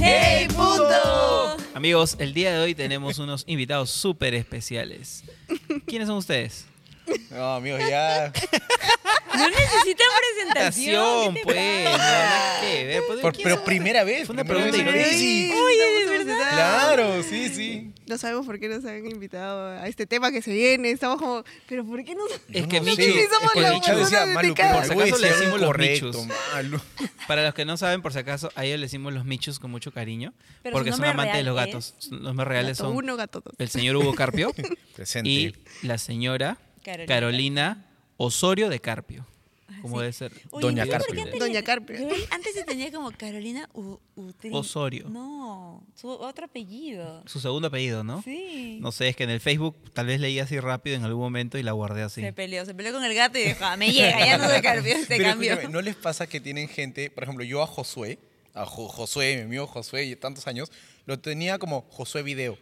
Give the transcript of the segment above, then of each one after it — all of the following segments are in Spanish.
¡Hey, punto! Amigos, el día de hoy tenemos unos invitados súper especiales. ¿Quiénes son ustedes? No, amigos, ya. No necesita presentación. Presentación, ¿qué te pues. nada que ver. Pues, Por- ¿quién pero primera vez. Fue una primera pregunta vez. Sí. Oye, ¿de verdad? Claro, sí, sí. No sabemos por qué nos han invitado a este tema que se viene. Estamos como, pero ¿por qué nos.? Es que no Michu, es somos que la Michu- decía, Persona Malu, dedicada. pero Por si algo acaso le decía decimos los correcto, michus. Malu. Para los que no saben, por si acaso, a ellos le decimos los michus con mucho cariño. Pero porque su son nombre amantes de los real gatos. Los más reales Gato son uno, gato dos. el señor Hugo Carpio Presente. y la señora Carolina. Carolina Osorio de Carpio. Como sí. debe ser. Oye, Doña ¿no sé por qué Carpio. antes Doña Carpio. yo antes se tenía como Carolina U- Utri- Osorio. No, su otro apellido. Su segundo apellido, ¿no? Sí. No sé, es que en el Facebook tal vez leí así rápido en algún momento y la guardé así. Se peleó, se peleó con el gato y dijo, "Ah, me llega, ya no se cambió, se cambió. ¿no les pasa que tienen gente, por ejemplo, yo a Josué, a Jo- Josué, mi amigo Josué, y tantos años, lo tenía como Josué Video.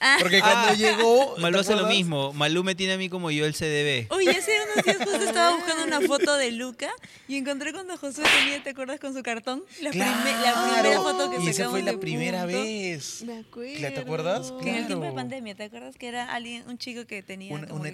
Ah. Porque cuando Ah, llegó. ¿te Malú hace lo mismo. Malú me tiene a mí como yo el CDB. Oye, hace unos días justo estaba buscando una foto de Luca y encontré cuando Josué tenía, ¿te acuerdas con su cartón? La, prime- la Claro. primera foto que Y esa sacamos fue la de primera punto. vez. Me acuerdo. ¿Te acuerdas? Que en el tiempo de pandemia, ¿te acuerdas que era alguien, un chico que tenía Un, como un.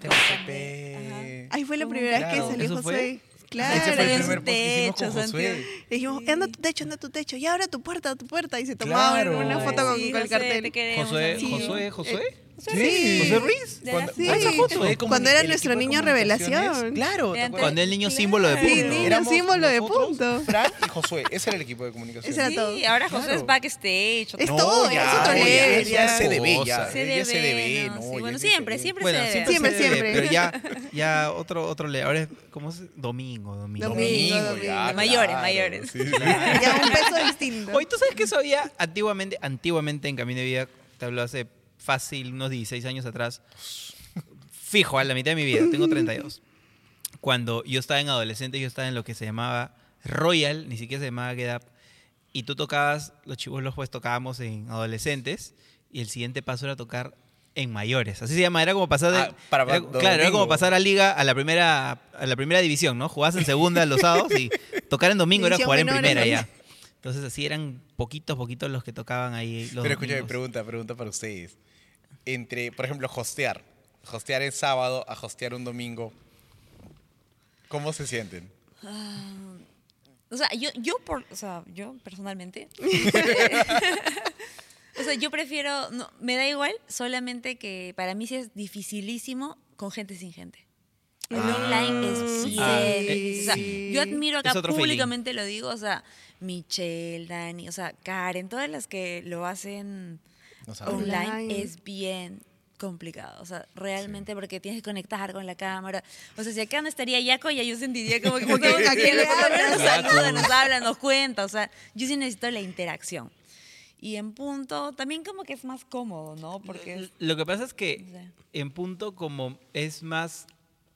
Ahí fue la primera vez Claro. que salió ¿Eso fue? Claro. Ese fue el primer post que hicimos con Josué. Le dijimos, anda a tu techo, anda a tu techo. Y ahora tu puerta, tu puerta. Y se tomaban Claro. una foto con, Sí, con el Josué, cartel. te queremos, Josué, amigo. Josué, Josué. Sí. ¿José Ruiz? De Cuando, la- Sí. cuando Cuando fue como Cuando el era nuestro de niño comunicaciones. revelación. Claro, ¿te Era acuerdas? Cuando el niño símbolo de Sí, punto. niño Éramos símbolo de nosotros, punto. Fran y Josué. Ese era el equipo de comunicación. Ese era Sí, todo. ahora José Claro. es backstage. Es No, todo, ya, es otro ya, nivel, ya ya. se debe, ya. CDB, se debe, ¿no? no, Sí, ya bueno, se siempre, debe. siempre Bueno, se siempre, Siempre, se debe, siempre. Pero ya, ya otro, otro le. Ahora es, ¿cómo es? Domingo, domingo. Domingo. Domingo, ya, Mayores, mayores. Sí, sí. Ya un peso distinto. Oye, ¿tú sabes que eso había antiguamente, antiguamente en Camino de Vida, te hablo hace fácil, unos 16 años atrás, fijo, a la mitad de mi vida, tengo 32. Cuando yo estaba en adolescente, yo estaba en lo que se llamaba Royal, ni siquiera se llamaba Get Up, y tú tocabas, los chicos los pues tocábamos en adolescentes, y el siguiente paso era tocar en mayores. Así se llama, era como pasar de, Ah, para era- claro, era como pasar a liga a la primera a la primera división, ¿no? Jugabas en segunda los sábados y tocar en domingo era División jugar en menores, primera ya. Entonces así eran poquitos, poquitos los que tocaban ahí los Pero escúchame, pregunta, pregunta para ustedes. Entre, por ejemplo, hostear. Hostear el sábado a hostear un domingo. ¿Cómo se sienten? O sea, yo, yo por, o sea, yo personalmente. o sea, yo prefiero, no, me da igual, solamente que para mí sí es dificilísimo con gente sin gente. El Ah, online es sí. bien Ah, difícil. O sea, sí. yo admiro acá otro feeling. públicamente lo digo, o sea, Michelle, Dani, o sea, Karen, todas las que lo hacen No online, Online. es bien complicado, o sea, realmente porque tienes que conectar con la cámara. O sea, si acá no estaría Yaco, ya yo sentiría como que porque ¿A quién le por lo menos nos saluda, nos habla, nos cuenta, o sea, yo sí necesito la interacción. Y en punto, también como que es más cómodo, ¿no? Porque es- Lo que pasa es que No sé. en punto como es más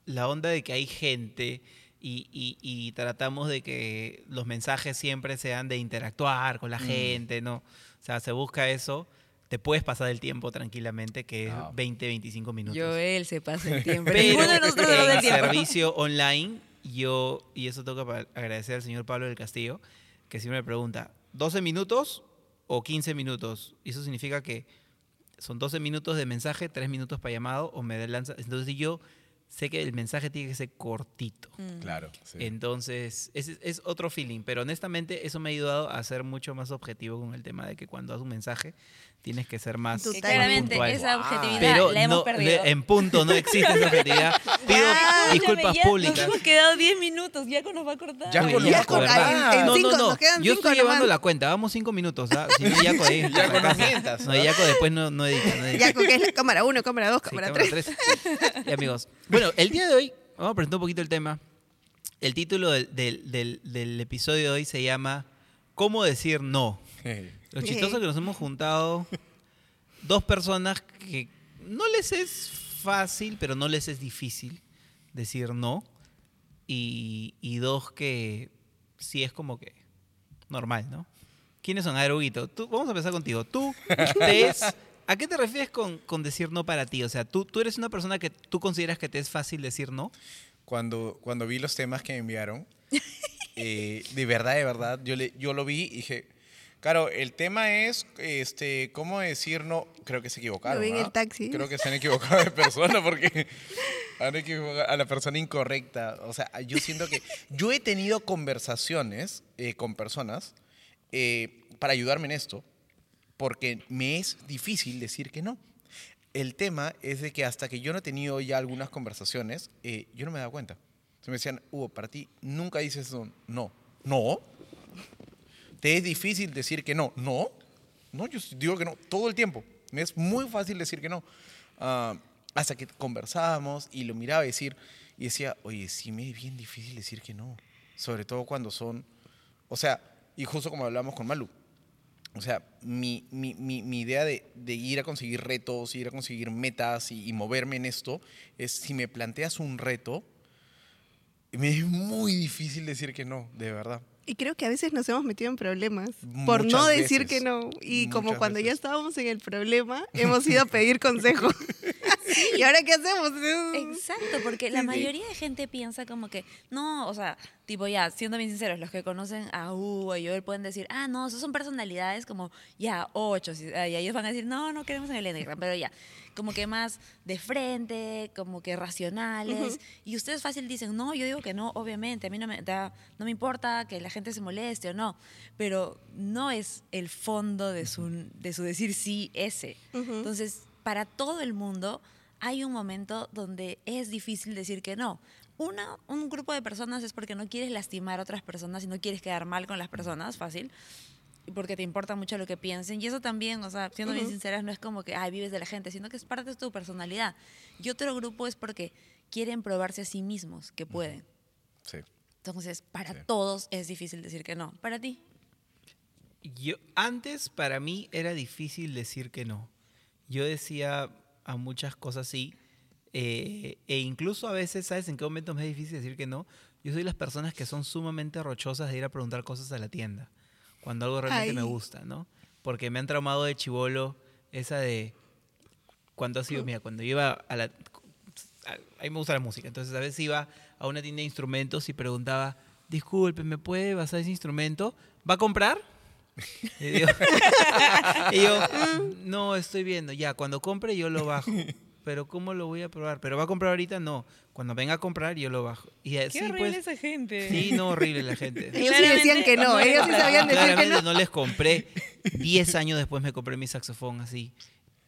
la onda de que hay gente y, y- y tratamos de que los mensajes siempre sean de interactuar con la gente, ¿no? O sea, se busca eso. Te puedes pasar el tiempo tranquilamente, que es Ah. 20, 25 minutos. él se pasa el tiempo. Pero el en tiempo. servicio online, yo, y eso toca para agradecer al señor Pablo del Castillo, que siempre me pregunta, ¿12 minutos o 15 minutos? Y eso significa que son 12 minutos de mensaje, 3 minutos para llamado, o me lanza. Entonces yo sé que el mensaje tiene que ser cortito. Mm. Claro. sí. Entonces, es, es otro feeling, pero honestamente eso me ha ayudado a ser mucho más objetivo con el tema de que cuando das un mensaje tienes que ser más, Claramente, puntual. esa objetividad Pero la hemos no, perdido. le- en punto no existe esa objetividad. Pido Escúchame, disculpas ya públicas. Nos hemos quedado 10 minutos, Yaco nos va a cortar. Ya Uy, con Yaco, Yaco, ¿verdad? en no, cinco, no, no. nos quedan Yo cinco estoy llevando la cuenta, vamos cinco minutos. ¿ah? Si no, Yaco ahí. Yaco, no mientas, No, ¿ah? Yaco después no, no edita. No edita. Ya, con que es la cámara 1, cámara 2, Sí, cámara cámara 3. tres. Y amigos, bueno, el día de hoy, vamos a presentar un poquito el tema. El título del, del- del- del episodio de hoy se llama ¿Cómo decir no? Lo chistoso es que nos hemos juntado dos personas que no les es fácil, pero no les es difícil decir no. Y, y dos que sí es como que normal, ¿no? ¿Quiénes son? A ver, Huguito, tú, vamos a empezar contigo. Tú, Tess ¿A qué te refieres con, con decir no para ti? O sea, ¿tú, tú eres una persona que tú consideras que te es fácil decir no. Cuando, cuando vi los temas que me enviaron, eh, de verdad, de verdad, yo, le, yo lo vi y dije, claro, el tema es, este, ¿cómo decir no? Creo que se equivocaron. Lo vi en el ¿ah? taxi. Creo que se han equivocado de persona porque han equivocado a la persona incorrecta. O sea, yo siento que yo he tenido conversaciones eh, con personas eh, para ayudarme en esto porque me es difícil decir que no. El tema es de que hasta que yo no he tenido ya algunas conversaciones, eh, yo no me he dado cuenta. Se me decían, Hugo, para ti nunca dices no. No. No. ¿Te es difícil decir que no? No. No, yo digo que no todo el tiempo. Me es muy fácil decir que no. Ah, hasta que conversábamos y lo miraba decir, y decía, oye, sí me es bien difícil decir que no. Sobre todo cuando son, o sea, y justo como hablamos con Malu, o sea, mi, mi, mi, mi idea de, de, ir a conseguir retos, ir a conseguir metas y, y, moverme en esto es si me planteas un reto, me es muy difícil decir que no, de verdad. Y creo que a veces nos hemos metido en problemas por no decir veces. que no. Y como cuando veces. ya estábamos en el problema, hemos ido a pedir consejo. ¿Y ahora qué hacemos? Exacto, porque la mayoría de gente piensa como que, no, o sea, tipo ya, siendo bien sinceros, los que conocen a Hugo y Joel pueden decir, ah, no, esos son personalidades como ya ocho, y ellos van a decir, no, no queremos en el Enneagram, pero ya, como que más de frente, como que racionales, uh -huh. y ustedes fácil dicen, no, yo digo que no, obviamente, a mí no me, da, no me importa que la gente se moleste o no, pero no es el fondo de su, de su decir sí ese. Uh -huh. Entonces, para todo el mundo hay un momento donde es difícil decir que no. Una, un grupo de personas es porque no quieres lastimar a otras personas y no quieres quedar mal con las personas, fácil, y porque te importa mucho lo que piensen. Y eso también, o sea, siendo uh -huh. bien sinceras, no es como que, ay, vives de la gente, sino que es parte de tu personalidad. Y otro grupo es porque quieren probarse a sí mismos que pueden. Sí. Entonces, para sí. todos es difícil decir que no. ¿Para ti? Yo, antes, para mí, era difícil decir que no. Yo decía a muchas cosas sí. Eh, e incluso a veces, ¿sabes en qué momento me es difícil decir que no? Yo soy las personas que son sumamente rochosas de ir a preguntar cosas a la tienda. Cuando algo realmente Ay. me gusta, ¿no? Porque me han traumado de chivolo esa de. Cuando ha sido, mira, cuando iba a la. A, mí me gusta la música. Entonces a veces iba a una tienda de instrumentos y preguntaba: Disculpe, ¿me puede basar ese instrumento? ¿Va a comprar? Y, yo, no, estoy viendo, ya, cuando compre yo lo bajo. Pero ¿cómo lo voy a probar? ¿Pero va a comprar ahorita? No. Cuando venga a comprar yo lo bajo. Y así, Qué horrible pues, esa gente. Sí, no, horrible la gente. ellos sí decían que no, ellos sí sabían decir que no. no les compré. Diez años después me compré mi saxofón así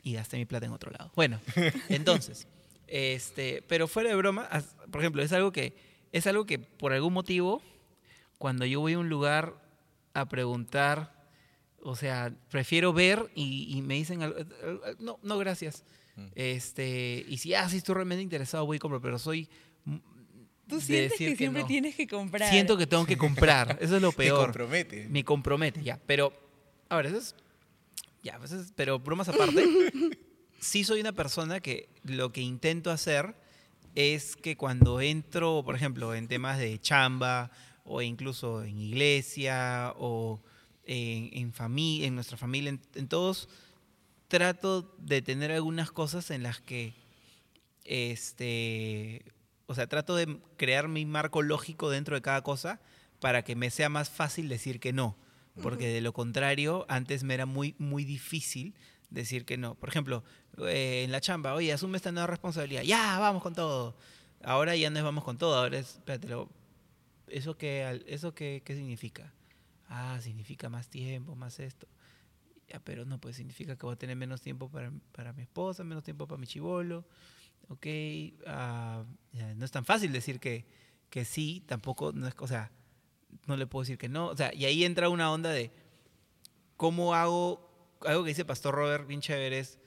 y gasté mi plata en otro lado. Bueno, entonces, este, pero fuera de broma, por ejemplo, es algo que, es algo que por algún motivo, cuando yo voy a un lugar a preguntar o sea, prefiero ver y, y me dicen, no, no, gracias. Mm. Este, y si, ah, si estoy realmente interesado, voy y compro, pero soy... Tú sientes que, que, siempre no. tienes que comprar. Siento que tengo que comprar, eso es lo peor. Me compromete. Me compromete, ya. Pero, a ver, eso es... Ya, pues es, pero bromas aparte, sí soy una persona que lo que intento hacer es que cuando entro, por ejemplo, en temas de chamba o incluso en iglesia o en, en, familia, en nuestra familia, en, en, todos, trato de tener algunas cosas en las que, este, o sea, trato de crear mi marco lógico dentro de cada cosa para que me sea más fácil decir que no, porque de lo contrario, antes me era muy, muy difícil decir que no. Por ejemplo, eh, en la chamba, oye, asume esta nueva responsabilidad, ya, vamos con todo. Ahora ya no es vamos con todo, ahora es, espérate, ¿eso qué, eso qué, qué significa? Ah, significa más tiempo, más esto. Ya, pero no, pues significa que voy a tener menos tiempo para, para mi esposa, menos tiempo para mi chivolo. Ok, uh, ya, no es tan fácil decir que, que sí, tampoco, no es, o sea, no le puedo decir que no. O sea, y ahí entra una onda de cómo hago, algo que dice Pastor Robert, bien chévere, es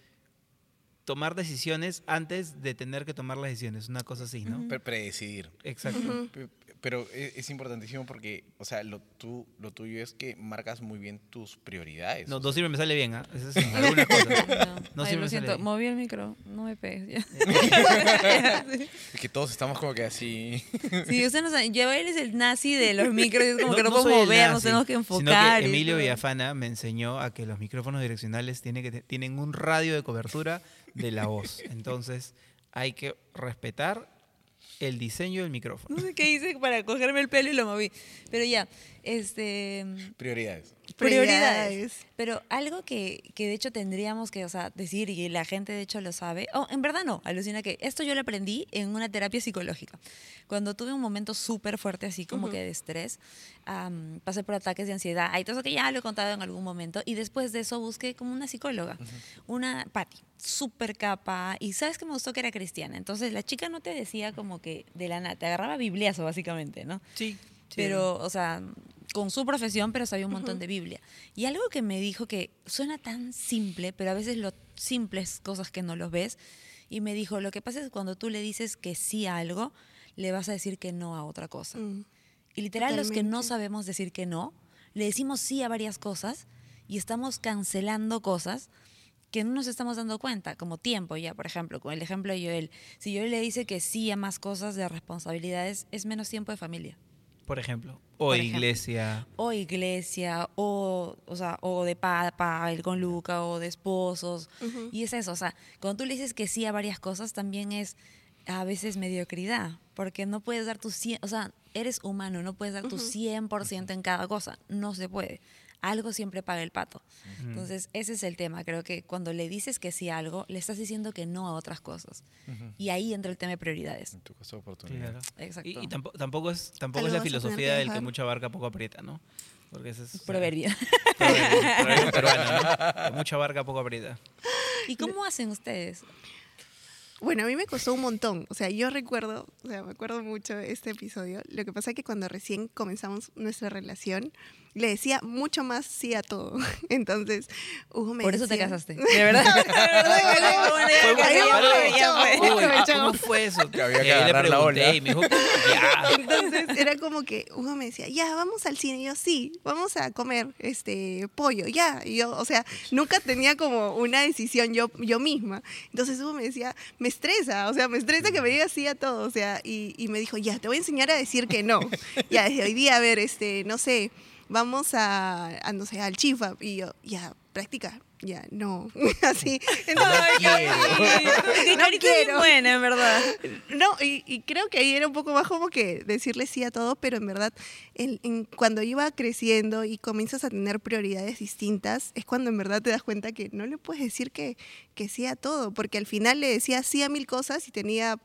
tomar decisiones antes de tener que tomar las decisiones, una cosa así, ¿no? Pre predecidir. Exacto. Uh -huh pero e- es, importantísimo porque, o sea, lo, tú, lo tuyo es que marcas muy bien tus prioridades. No, no sea, siempre me sale bien, ¿ah? Eso es en algunas cosas. No Ay, siempre lo me siento, sale bien. moví el micro, no me pegues. ya. es que todos estamos como que así. Sí, usted no sabe, yo él es el nazi de los micros, es como que no, soy podemos el mover, nos tenemos que sino enfocar. y Emilio todo. Villafana me enseñó a que los micrófonos direccionales tienen, que tienen un radio de cobertura de la voz. Entonces hay que respetar el diseño del micrófono. No sé qué hice para cogerme el pelo y lo moví. Pero ya, este. Prioridades. Prioridades. Pero algo que, que de hecho tendríamos que o sea, decir, y la gente de hecho lo sabe, oh, en verdad no, alucina que esto yo lo aprendí en una terapia psicológica. Cuando tuve un momento súper fuerte, así como que de estrés, am, pasé por ataques de ansiedad, y todo eso que ya lo he contado en algún momento, y después de eso busqué como una psicóloga, una Patti, súper capa, y sabes que me gustó que era cristiana. Entonces la chica no te decía como que de la nada, te agarraba bibliazo básicamente, ¿no? Sí. Pero, o sea, con su profesión, pero sabía un montón de Biblia. Y algo que me dijo que suena tan simple, pero a veces lo simples cosas que no los ves, y me dijo, lo que pasa es que cuando tú le dices que sí a algo, le vas a decir que no a otra cosa. Mm. Y literal, los que no Totalmente. sabemos decir que no, le decimos sí a varias cosas y estamos cancelando cosas que no nos estamos dando cuenta, como tiempo ya, por ejemplo, con el ejemplo de Joel. Si Joel le dice que sí a más cosas de responsabilidades, es menos tiempo de familia. Por ejemplo. O Por ejemplo. iglesia. O iglesia, o, o, sea, o de papa, el con Luca, o de esposos. Y es eso, o sea, cuando tú le dices que sí a varias cosas, también es a veces mediocridad, porque no puedes dar tu 100, o sea, eres humano, no puedes dar tu 100% en cada cosa, no se puede. Algo siempre paga el pato. Entonces, ese es el tema. Creo que cuando le dices que sí a algo, le estás diciendo que no a otras cosas. Y ahí entra el tema de prioridades. En tu caso de oportunidad. Claro. Exacto. Y, y tampoco, tampoco es, tampoco es la filosofía que del que mucha barca poco aprieta, ¿no? Porque ese es... o sea, Proverbio. proverbio- proverbio peruano, ¿no? Que mucha barca poco aprieta. ¿Y cómo hacen ustedes? Bueno, a mí me costó un montón. O sea, yo recuerdo, o sea, me acuerdo mucho de este episodio. Lo que pasa es que cuando recién comenzamos nuestra relación, le decía mucho más sí a todo. Entonces, Hugo me Por eso te casaste. De verdad. ¿Cómo fue eso? Que había que le agarrar la ola. y me dijo, ya. Entonces era como que Hugo me decía, ya, vamos al cine. Y yo, sí, vamos a comer este pollo, ya. Y yo, o sea, nunca tenía como una decisión yo, yo misma. Entonces Hugo me decía, me estresa, o sea, me estresa que me diga sí a todo. O sea, y, y me dijo, ya, te voy a enseñar a decir que no. Ya, desde hoy día, a ver, este, no sé, vamos a, a, no sé, al chifa. Y yo, ya, practica. Ya, no. Así. Entonces, No bien quiero. buena, en verdad. no, y, y creo que ahí era un poco más como que decirle sí a todo, pero en verdad, en- en- cuando iba creciendo y comienzas a tener prioridades distintas, es cuando en verdad te das cuenta que no le puedes decir que, que sí a todo, porque al final le decía sí a mil cosas y tenía,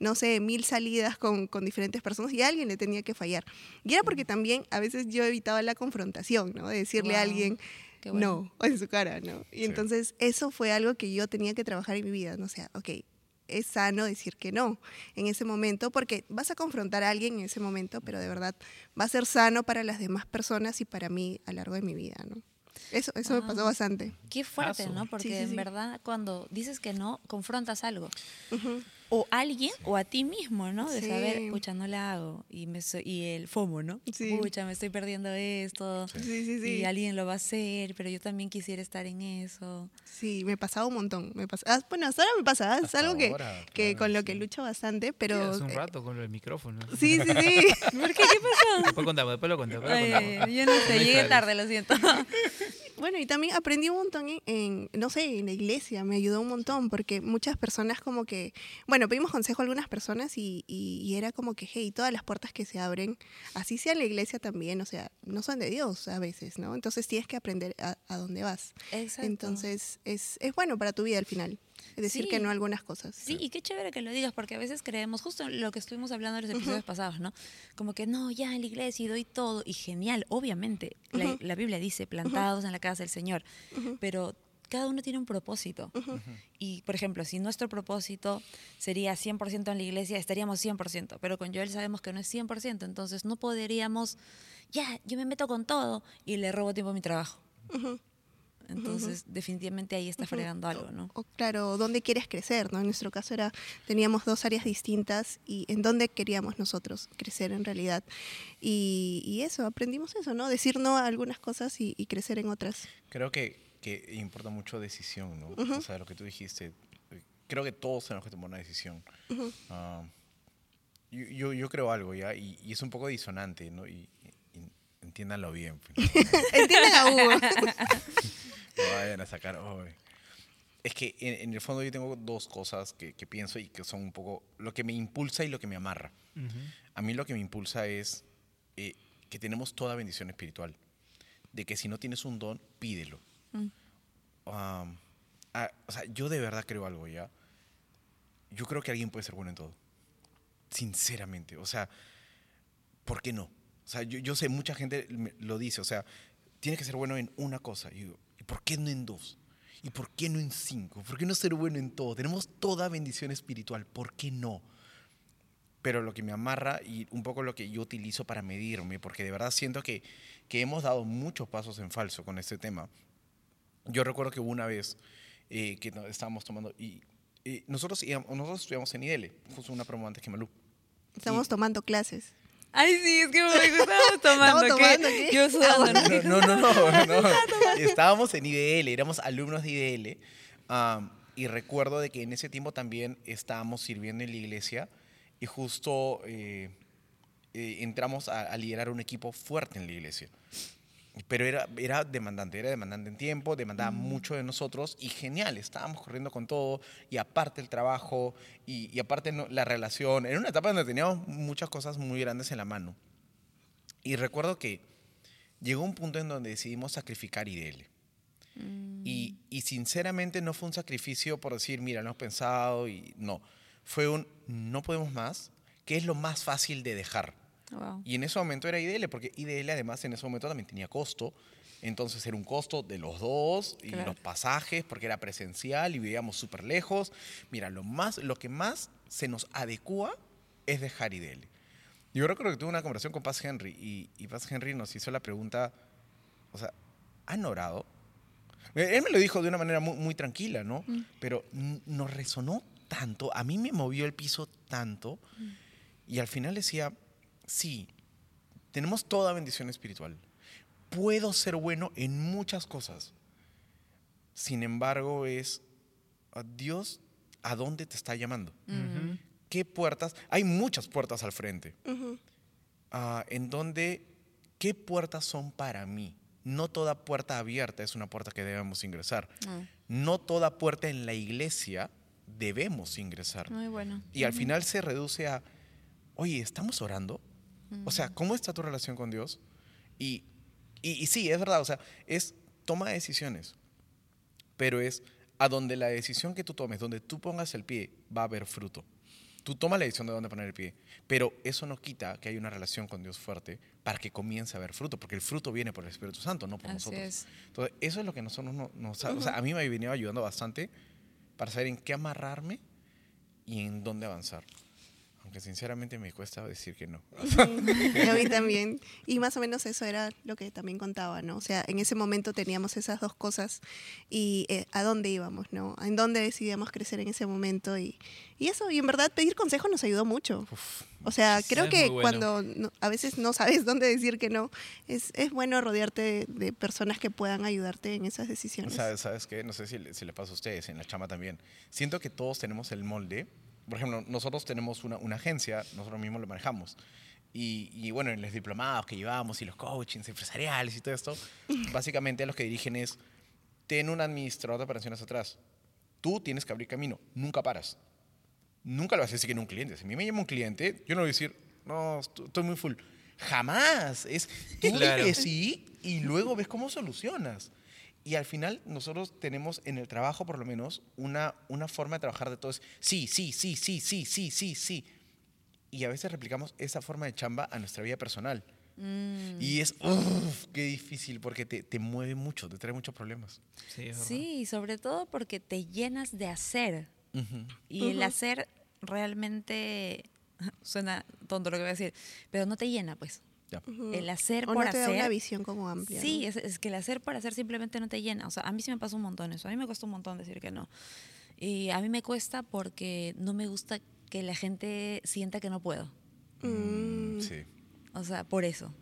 no sé, mil salidas con, con diferentes personas y a alguien le tenía que fallar. Y era porque también a veces yo evitaba la confrontación, ¿no? De decirle a alguien, qué bueno. no, en su cara, ¿no? Y Sí. entonces eso fue algo que yo tenía que trabajar en mi vida, ¿no? O sea, ok, es sano decir que no en ese momento, porque vas a confrontar a alguien en ese momento, pero de verdad va a ser sano para las demás personas y para mí a lo largo de mi vida, ¿no? Eso, eso me pasó Wow. bastante. Qué fuerte. ¿no? Porque Sí, sí, en verdad cuando dices que no, confrontas algo. Ujú. O alguien o a ti mismo, ¿no? De Sí. saber, pucha, no la hago. Y, me soy- y el FOMO, ¿no? Sí. Pucha, me estoy perdiendo esto. Sí, sí, sí. Y alguien lo va a hacer, pero yo también quisiera estar en eso. Sí, me pasaba un montón. Me pasa, ah, bueno, hasta ahora me pasa, es Hasta algo que, ahora, que claro, con lo sí. que lucho bastante, pero... Hace un eh, rato con el micrófono. Sí, sí, sí. ¿Por qué? ¿Qué pasó? Después contamos, después lo contamos. después lo Ay, contamos. ay, yo no sé, llegué tarde, lo siento. Bueno, y también aprendí un montón en, en, no sé, en la iglesia, me ayudó un montón, porque muchas personas como que, bueno, pedimos consejo a algunas personas y, y- y era como que, hey, todas las puertas que se abren, así sea en la iglesia también, o sea, no son de Dios a veces, ¿no? Entonces tienes que aprender a, a dónde vas. Exacto. Entonces, es, es bueno para tu vida al final, es decir que Sí. no a algunas cosas. Sí, y qué chévere que lo digas, porque a veces creemos, justo lo que estuvimos hablando en los episodios pasados, ¿no? Como que no, ya en la iglesia y doy todo, y genial, obviamente, la, Ujú. la Biblia dice, plantados en la casa del Señor, pero cada uno tiene un propósito. Y, por ejemplo, si nuestro propósito sería 100% en la iglesia, estaríamos 100%, pero con Joel sabemos que no es 100%, entonces no podríamos, ya, yo me meto con todo y le robo tiempo a mi trabajo. Entonces, definitivamente ahí está fregando algo, ¿no? O claro, dónde quieres crecer, ¿no? En nuestro caso era, teníamos dos áreas distintas y en dónde queríamos nosotros crecer en realidad. Y, y eso, aprendimos eso, ¿no? Decir no a algunas cosas y, y crecer en otras. Creo que, que importa mucho decisión, ¿no? Ujú. O sea, lo que tú dijiste. eh, Creo que todos tenemos que tomar una decisión. Ah, yo, yo, yo creo algo, ¿ya? Y, y es un poco disonante, ¿no? Y, y- entiéndanlo bien. Entienden a Hugo. A sacar hoy. Es que en, en el fondo yo tengo dos cosas que, que pienso y que son un poco lo que me impulsa y lo que me amarra. A mí lo que me impulsa es eh, que tenemos toda bendición espiritual. De que si no tienes un don, pídelo. Mm. Um, o sea, yo de verdad creo algo ya. Yo creo que alguien puede ser bueno en todo. Sinceramente. O sea, ¿por qué no? O sea, yo, yo sé, mucha gente lo dice. O sea, tienes que ser bueno en una cosa. Y digo, ¿y por qué no en dos? ¿Y por qué no en cinco? ¿Por qué no ser bueno en todo? Tenemos toda bendición espiritual. ¿Por qué no? pero lo que me amarra y un poco lo que yo utilizo para medirme, porque de verdad siento que, que hemos dado muchos pasos en falso con este tema. Yo recuerdo que hubo una vez eh, que estábamos tomando, y, y nosotros, nosotros estudiamos en IDL, justo una promo antes que Malú. Estamos tomando clases. Ay, sí, es que me estábamos tomando. Tomando, ¿qué? Yo sudando. ¿no? No, no, no, no, no. Estábamos en IDL, éramos alumnos de IDL. am, y recuerdo de que en ese tiempo también estábamos sirviendo en la iglesia y justo eh, eh, entramos a, a liderar un equipo fuerte en la iglesia. Pero era, era demandante, era demandante en tiempo, demandaba mucho de nosotros y genial, estábamos corriendo con todo y aparte el trabajo y, y aparte no- la relación. Era una etapa donde teníamos muchas cosas muy grandes en la mano. Y recuerdo que llegó un punto en donde decidimos sacrificar IDL. Y, y sinceramente no fue un sacrificio por decir, mira, lo hemos pensado y no. Fue un, no podemos más, que es lo más fácil de dejar. Wow. Y en ese momento era IDL, porque IDL además en ese momento también tenía costo. Entonces era un costo de los dos y Claro. los pasajes, porque era presencial y vivíamos súper lejos. Mira, lo, más, lo que más se nos adecua es dejar IDL. Yo recuerdo que tuve una conversación con Paz Henry y, y Paz Henry nos hizo la pregunta, o sea, ¿han orado? Él me lo dijo de una manera muy, muy tranquila, ¿no? Pero n- nos resonó tanto, a mí me movió el piso tanto, y al final decía, sí, tenemos toda bendición espiritual. Puedo ser bueno en muchas cosas. Sin embargo, es a Dios, ¿a dónde te está llamando? ¿Qué puertas? Hay muchas puertas al frente. Ah, en donde, ¿qué puertas son para mí? No toda puerta abierta es una puerta que debemos ingresar. Ah, No toda puerta en la iglesia debemos ingresar. muy bueno. Y al final se reduce a, oye, ¿estamos orando? O sea, ¿cómo está tu relación con Dios? Y, y, y sí, es verdad, o sea, es toma de decisiones, pero es a donde la decisión que tú tomes, donde tú pongas el pie, va a haber fruto. Tú tomas la decisión de dónde poner el pie, pero eso no quita que hay una relación con Dios fuerte para que comience a haber fruto, porque el fruto viene por el Espíritu Santo, no por Así nosotros. es. Entonces, eso es lo que nosotros no- nos, o sea, a mí me ha venido ayudando bastante para saber en qué amarrarme y en dónde avanzar. Aunque sinceramente me cuesta decir que no. A mí también. Y más o menos eso era lo que también contaba, ¿no? O sea, en ese momento teníamos esas dos cosas y eh, a dónde íbamos, ¿no? En dónde decidíamos crecer en ese momento y, y eso. Y en verdad pedir consejo nos ayudó mucho. O sea, creo que bueno. cuando no- a veces no sabes dónde decir que no, es, es bueno rodearte de, de personas que puedan ayudarte en esas decisiones. ¿Sabes, ¿Sabes qué? No sé si, si le pasa a ustedes, en la chama también. Siento que todos tenemos el molde. Por ejemplo, nosotros tenemos una, una agencia, nosotros mismos lo manejamos. Y, y bueno, en los diplomados que llevamos y los coachings empresariales y todo esto, básicamente los que dirigen es, ten un administrador de operaciones atrás. Tú tienes que abrir camino, nunca paras. Nunca lo vas a decir que en un cliente. Si a mí me llama un cliente, yo no voy a decir, no, estoy muy full. Jamás. Es, tú Claro. sí y luego ves cómo solucionas. Y al final nosotros tenemos en el trabajo por lo menos una, una forma de trabajar de todos. Sí, sí, sí, sí, sí, sí, sí, sí. Y a veces replicamos esa forma de chamba a nuestra vida personal. Mm. Y es, uff, qué difícil porque te, te mueve mucho, te trae muchos problemas. Sí. Sí, sobre todo porque te llenas de hacer. Y el hacer realmente suena tonto lo que voy a decir, pero no te llena, pues. Ya. El hacer o por no te da hacer. una visión como amplia. Sí, ¿no? es, es que el hacer por hacer simplemente no te llena. O sea, a mí sí me pasa un montón eso. A mí me cuesta un montón decir que no. Y a mí me cuesta porque no me gusta que la gente sienta que no puedo. Mm, Sí. O sea, por eso.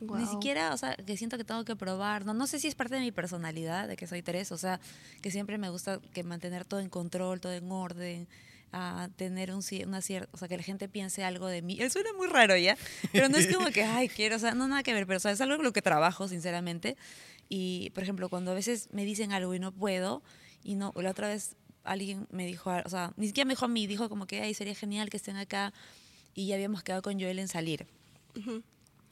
Ni siquiera, o sea, que siento que tengo que probar. No, no sé si es parte de mi personalidad, de que soy Teresa. O sea, que siempre me gusta que mantener todo en control, todo en orden, a tener un, una cierta, o sea, que la gente piense algo de mí. Eso suena muy raro ya, pero no es como que, ay, quiero, o sea, no nada que ver, pero o sea, es algo en lo que trabajo, sinceramente. Y, por ejemplo, cuando a veces me dicen algo y no puedo, y no, la otra vez alguien me dijo, o sea, ni siquiera me dijo a mí, dijo como que, ay, sería genial que estén acá, y ya habíamos quedado con Joel en salir. Ujú.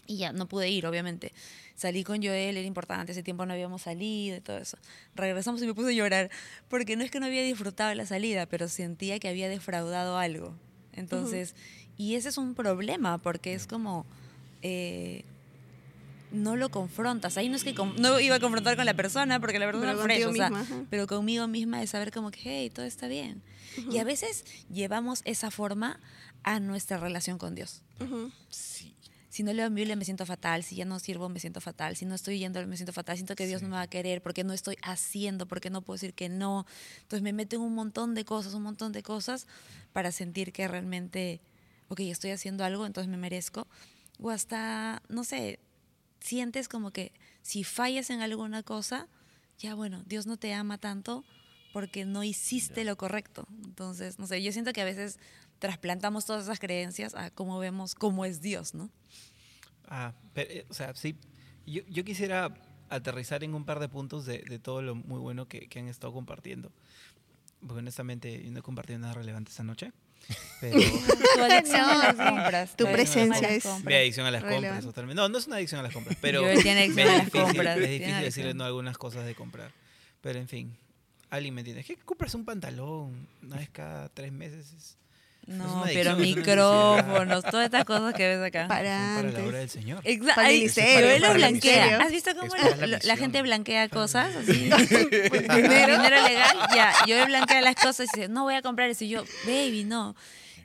Y ya, no pude ir, obviamente. Salí con Joel, era importante, ese tiempo no habíamos salido y todo eso. Regresamos y me puse a llorar, porque no es que no había disfrutado la salida, pero sentía que había defraudado algo. Entonces, y ese es un problema, porque es como, eh, no lo confrontas. Ahí no es que no iba a confrontar con la persona, porque la persona es fresh, o sea, misma, pero conmigo misma de saber como que, hey, todo está bien. Y a veces llevamos esa forma a nuestra relación con Dios Ujú. Sí. Si no leo mi Biblia me siento fatal, si ya no sirvo me siento fatal, si no estoy yendo me siento fatal, siento que Dios no me va a querer porque no estoy haciendo, porque no puedo decir que no. Entonces me meto en un montón de cosas, un montón de cosas para sentir que realmente, ok, estoy haciendo algo, entonces me merezco. O hasta, no sé, sientes como que si fallas en alguna cosa, ya bueno, Dios no te ama tanto porque no hiciste lo correcto. Entonces, no sé, yo siento que a veces trasplantamos todas esas creencias a cómo vemos cómo es Dios, ¿no? Ah, pero, eh, o sea, sí. Yo, yo quisiera aterrizar en un par de puntos de, de todo lo muy bueno que, que han estado compartiendo. Porque honestamente yo no he compartido nada relevante esta noche. Pero Tu adicción a las compras. Tu presencia es- mi compras. adicción a las compras. Relevante. totalmente. No, no es una adicción a las compras, pero Joel tiene adicción me a es las difícil, compras, es difícil decirle no a algunas cosas de comprar. Pero en fin, alguien me entiende. Es que compras un pantalón una vez cada tres meses. es- No, Es una pero micrófonos, todas estas cosas que ves acá. Para para la obra del Señor. Exacto. Joel lo blanquea. ¿Has visto cómo la, la gente blanquea cosas? Así. dinero. legal. Ya, Joel blanquea las cosas y dice, no voy a comprar eso. Y yo, baby, no.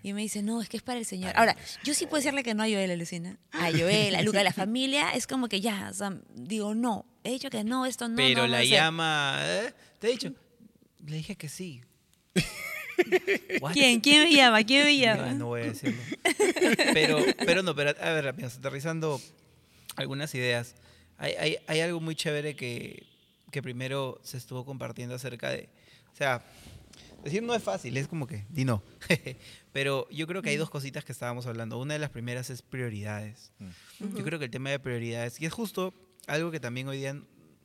Y me dice, no, es que es para el Señor. Ahora, yo sí puedo decirle que no a Joel, alucina. A Joel, a Luca, a la familia, es como que ya, o sea, digo, no. He dicho que no, esto no. pero no, no la llama. ¿eh? Te he dicho. Le dije que sí. What? ¿Quién? ¿Quién me llama? ¿Quién me Mira, no voy a decirlo. Pero, pero no, pero a ver, amigos, aterrizando algunas ideas. Hay, hay, hay algo muy chévere que, que primero se estuvo compartiendo acerca de. O sea, decir no es fácil, es como que, di no. pero yo creo que hay dos cositas que estábamos hablando. Una de las primeras es prioridades. Yo creo que el tema de prioridades, y es justo algo que también hoy día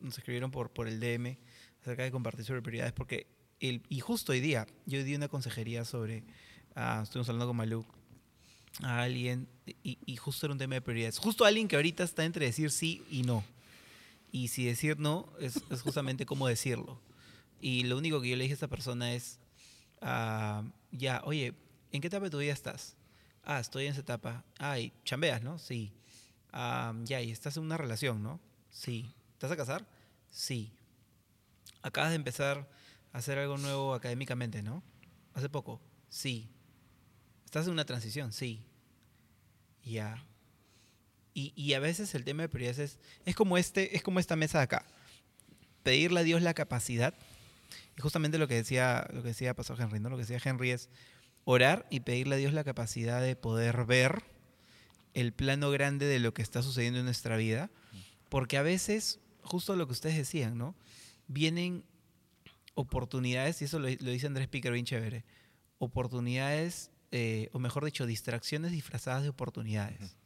nos escribieron por, por el DM acerca de compartir sobre prioridades, porque, el, y justo hoy día, yo di una consejería sobre, ah, estuvimos hablando con Maluk, a alguien, y, justo era un tema de prioridades. Justo alguien que ahorita está entre decir sí y no. Y si decir no, es, justamente cómo decirlo. Y lo único que yo le dije a esta persona es, ah, ya, oye, ¿en qué etapa de tu vida estás? Ah, estoy en esa etapa. Ah, y chambeas, ¿no? Sí. Ah, ya, y estás en una relación, ¿no? Sí. ¿Estás a casar? Sí. Acabas de empezar hacer algo nuevo académicamente, ¿no? Hace poco. Sí. ¿Estás en una transición? Sí. Ya. Y, y a veces el tema de prioridades es, es como este, es como esta mesa de acá. Pedirle a Dios la capacidad. Y justamente lo que decía, lo que decía Pastor Henry, ¿no? Lo que decía Henry es orar y pedirle a Dios la capacidad de poder ver el plano grande de lo que está sucediendo en nuestra vida. Porque a veces, justo lo que ustedes decían, ¿no? Vienen oportunidades, y eso lo, lo dice Andrés Picker bien chévere, oportunidades, eh, o mejor dicho, distracciones disfrazadas de oportunidades,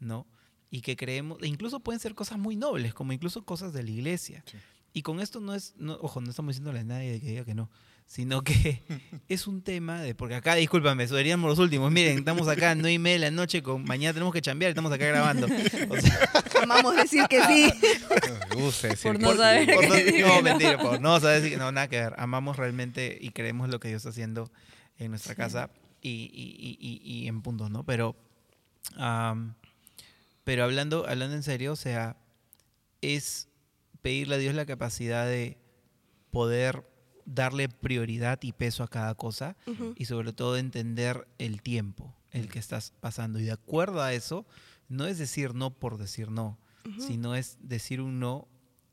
¿no? Y que creemos, e incluso pueden ser cosas muy nobles, como incluso cosas de la iglesia. Sí. Y con esto no es, no, ojo, no estamos diciéndole a nadie que diga que no, sino que es un tema de, porque acá, discúlpame, seríamos los últimos, miren, estamos acá a 9 y media de la noche, con, mañana tenemos que chambear, estamos acá grabando. O sea, Amamos decir que sí. Me gusta decir Por no saber por que- no, no, mentira, por no saber decir que no, nada que ver. Amamos realmente y creemos lo que Dios está haciendo en nuestra casa y, y- y- y- y en punto, ¿no? Pero, pero hablando, hablando en serio, o sea, es pedirle a Dios la capacidad de poder darle prioridad y peso a cada cosa y sobre todo entender el tiempo el que estás pasando. Y de acuerdo a eso, no es decir no por decir no, sino es decir un no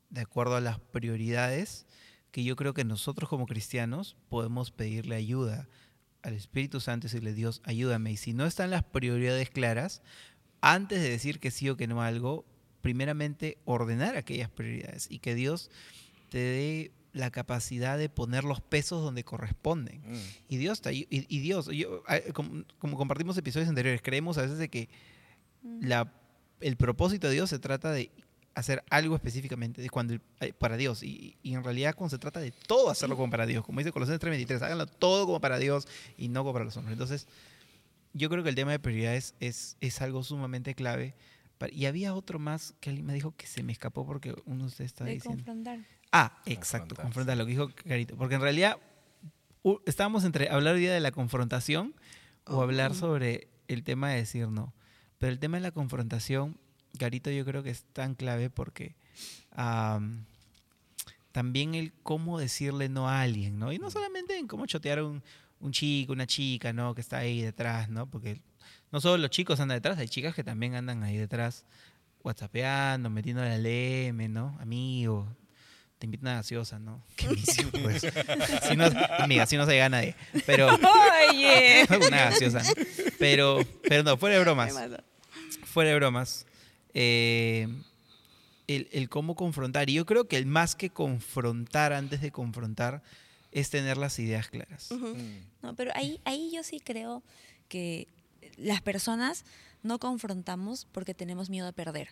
de acuerdo a las prioridades que yo creo que nosotros como cristianos podemos pedirle ayuda al Espíritu Santo y decirle, Dios, ayúdame. Y si no están las prioridades claras, antes de decir que sí o que no a algo, primeramente ordenar aquellas prioridades y que Dios te dé la capacidad de poner los pesos donde corresponden. Mm. Y Dios, ayu- y, y Dios yo, como, como compartimos episodios anteriores, creemos a veces de que la, el propósito de Dios se trata de hacer algo específicamente de cuando eh, para Dios y, y en realidad cuando se trata de todo hacerlo como para Dios como dice Colosenses 3:23 háganlo todo como para Dios y no como para los hombres entonces yo creo que el tema de prioridades es, es algo sumamente clave y había otro más que alguien me dijo que se me escapó porque uno de ustedes estaba De diciendo confrontar. Ah, exacto, Confrontar, confrontar, lo que dijo Carito. Porque en realidad estábamos entre hablar hoy día de la confrontación o hablar Oh. sobre el tema de decir no. Pero el tema de la confrontación, Carito, yo creo que es tan clave porque am, también el cómo decirle no a alguien, ¿no? Y no solamente en cómo chotear a un, un chico, una chica, ¿no? Que está ahí detrás, ¿no? Porque no solo los chicos andan detrás, hay chicas que también andan ahí detrás, whatsappeando, metiendo la LM, ¿no? Amigo, te invito a una gaseosa, ¿no? Qué vicio, pues. Si no, amiga, si no se llega a nadie. Pero, Oye. una gaseosa, ¿no? Pero, pero no, fuera de bromas fuera de bromas, eh, el, el cómo confrontar. Y yo creo que el más que confrontar antes de confrontar es tener las ideas claras. Mm. No, pero ahí, ahí yo sí creo que las personas no confrontamos porque tenemos miedo a perder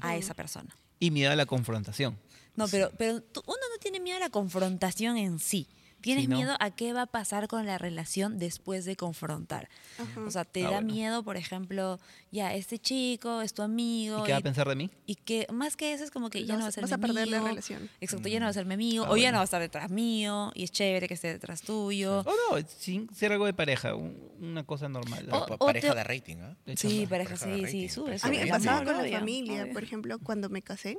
a esa persona. Y miedo a la confrontación. No, pero, pero tú- uno no tiene miedo a la confrontación en sí. Tienes miedo a qué va a pasar con la relación después de confrontar. Ajá. O sea, te Ah, da bueno. miedo, por ejemplo, ya, este chico es tu amigo. ¿Y qué va a pensar de mí? y que más que eso es como que ya no va a Vas- ser vas mi a perder la amigo. relación. Exacto, ya no va a ser mi amigo. Ah, o ya no va a estar detrás mío. Y es chévere que esté detrás tuyo. O no, sin ser algo de pareja, un- una cosa normal. O- Pa- o pareja te- de rating, de Sí, pareja, pareja sí, sí, sube. A mí me pasaba con la familia, obvio. por ejemplo, cuando me casé,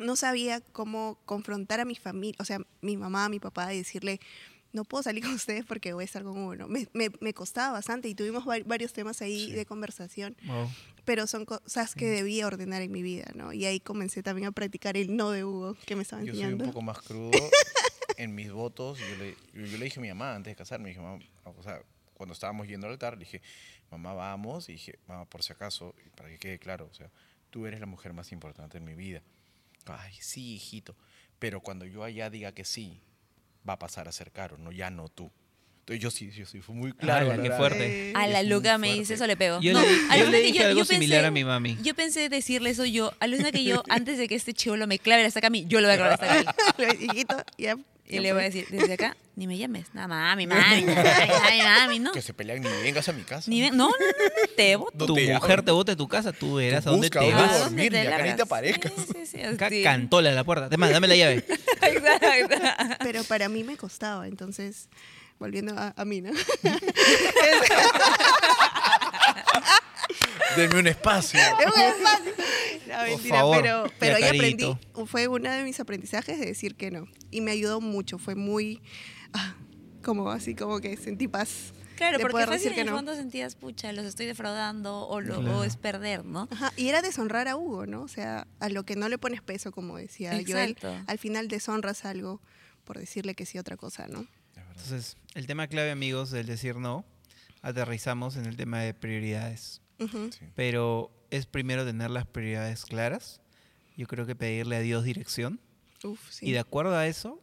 no sabía cómo confrontar a mi familia, o sea, mi mamá, mi papá, y decirle, no puedo salir con ustedes porque voy a estar con uno. Me, me- me costaba bastante y tuvimos va- varios temas ahí Sí. de conversación, Wow. pero son cosas que debía ordenar en mi vida, ¿no? Y ahí comencé también a practicar el no de Hugo que me estaba Yo soy un enseñando. poco más crudo en mis votos. Yo le, yo, yo le dije a mi mamá antes de casarme, dije, mamá, o sea, cuando estábamos yendo al altar, le dije, mamá, vamos. Y dije, mamá, por si acaso, para que quede claro, o sea, tú eres la mujer más importante en mi vida. Ay, sí, hijito. Pero cuando yo allá diga que sí, va a pasar a ser caro, no, ya no tú. Entonces yo sí, yo sí, fue muy claro. Ala, qué fuerte. A la Luca me dice, eso le pego. Yo no, le- a yo le dije algo similar a mi mami. Yo pensé decirle eso yo. A Luna que yo, antes de que este chivolo me clave la estaca a mí, yo lo voy a clavar la estaca a él. Hijito, ya. Y le voy a decir, desde acá, ni me llames. Nada, mami, mami, mami, mami, no. Que se pelean ni vengas a mi casa. Ni ven- no, te voto. Tu te mujer te bota de tu casa, tú verás Tú a dónde te a vas. dormir, ¿Dónde ni acá ni te aparezcas. Sí, sí, sí, Acá sí. cantola en la puerta. Además, dame la llave. Exacto. Pero para mí me costaba, entonces, volviendo a, a mí, ¿no? Denme un espacio. Es muy fácil. No, mentira, favor, pero, pero ahí aprendí, fue uno de mis aprendizajes de decir que no. Y me ayudó mucho, fue muy, ah, como así, como que sentí paz. Claro, porque fácil decir en que el no. fondo sentías, pucha, los estoy defraudando o, lo, Claro. o es perder, ¿no? Ajá, y era deshonrar a Hugo, ¿no? O sea, a lo que no le pones peso, como decía Joel, Exacto. al final deshonras algo por decirle que sí a otra cosa, ¿no? Entonces, el tema clave, amigos, del decir no, aterrizamos en el tema de prioridades. Sí. Pero es primero tener las prioridades claras. Yo creo que pedirle a Dios dirección. Uf, sí. Y de acuerdo a eso,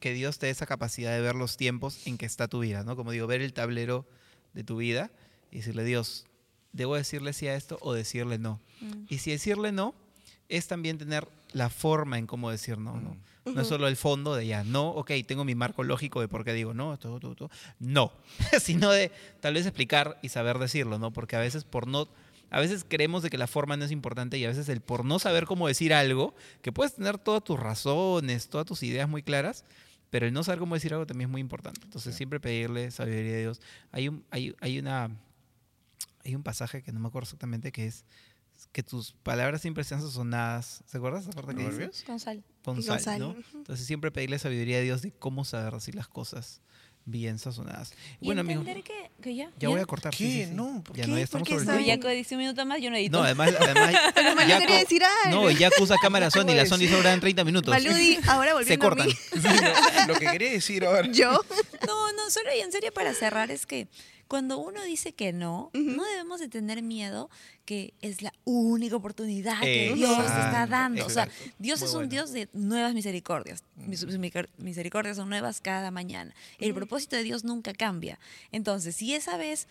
que Dios te dé esa capacidad de ver los tiempos en que está tu vida, ¿no? Como digo, ver el tablero de tu vida y decirle, Dios, ¿debo decirle sí a esto o decirle no? Mm. Y si decirle no, es también tener la forma en cómo decir no, ¿no? No es solo el fondo de ya, no, ok, tengo mi marco lógico de por qué digo no, esto, esto, esto. No, sino de tal vez explicar y saber decirlo, ¿no? Porque a veces por no, a veces creemos de que la forma no es importante y a veces el por no saber cómo decir algo, que puedes tener todas tus razones, todas tus ideas muy claras, pero el no saber cómo decir algo también es muy importante. Entonces Sí. siempre pedirle sabiduría a Dios. Hay un, hay, hay una, hay un pasaje que no me acuerdo exactamente que es que tus palabras siempre sean sazonadas. ¿Se acuerdas esa parte que dice? ¿Proverbios? Con sal. Con Con sal, sal, ¿no? Entonces siempre pedirle sabiduría a Dios de cómo saber decir las cosas. bien sazonadas. Y Bueno, amigos, que, que ya. ya voy a cortar. sí, ¿Qué? sí, sí. No, ¿por ya qué? no, ya ¿Por estamos sobre el está Pero tiempo. ya con 10 minutos más yo no edito. No, además, además Yaco- quería decir algo. no, ya usa cámara Sony, la Sony decir? sobra en 30 minutos. Maludi, ahora Se volviendo a cortan. mí, Lo que quería decir ahora. yo, No, no, solo y en serio para cerrar es que cuando uno dice que no, no debemos de tener miedo que es la única oportunidad que Dios te está Exacto, dando. O sea, exacto. Dios Muy es un bueno. Dios de nuevas misericordias. Mis- misericordias son nuevas cada mañana. El propósito de Dios nunca cambia. Entonces, si esa vez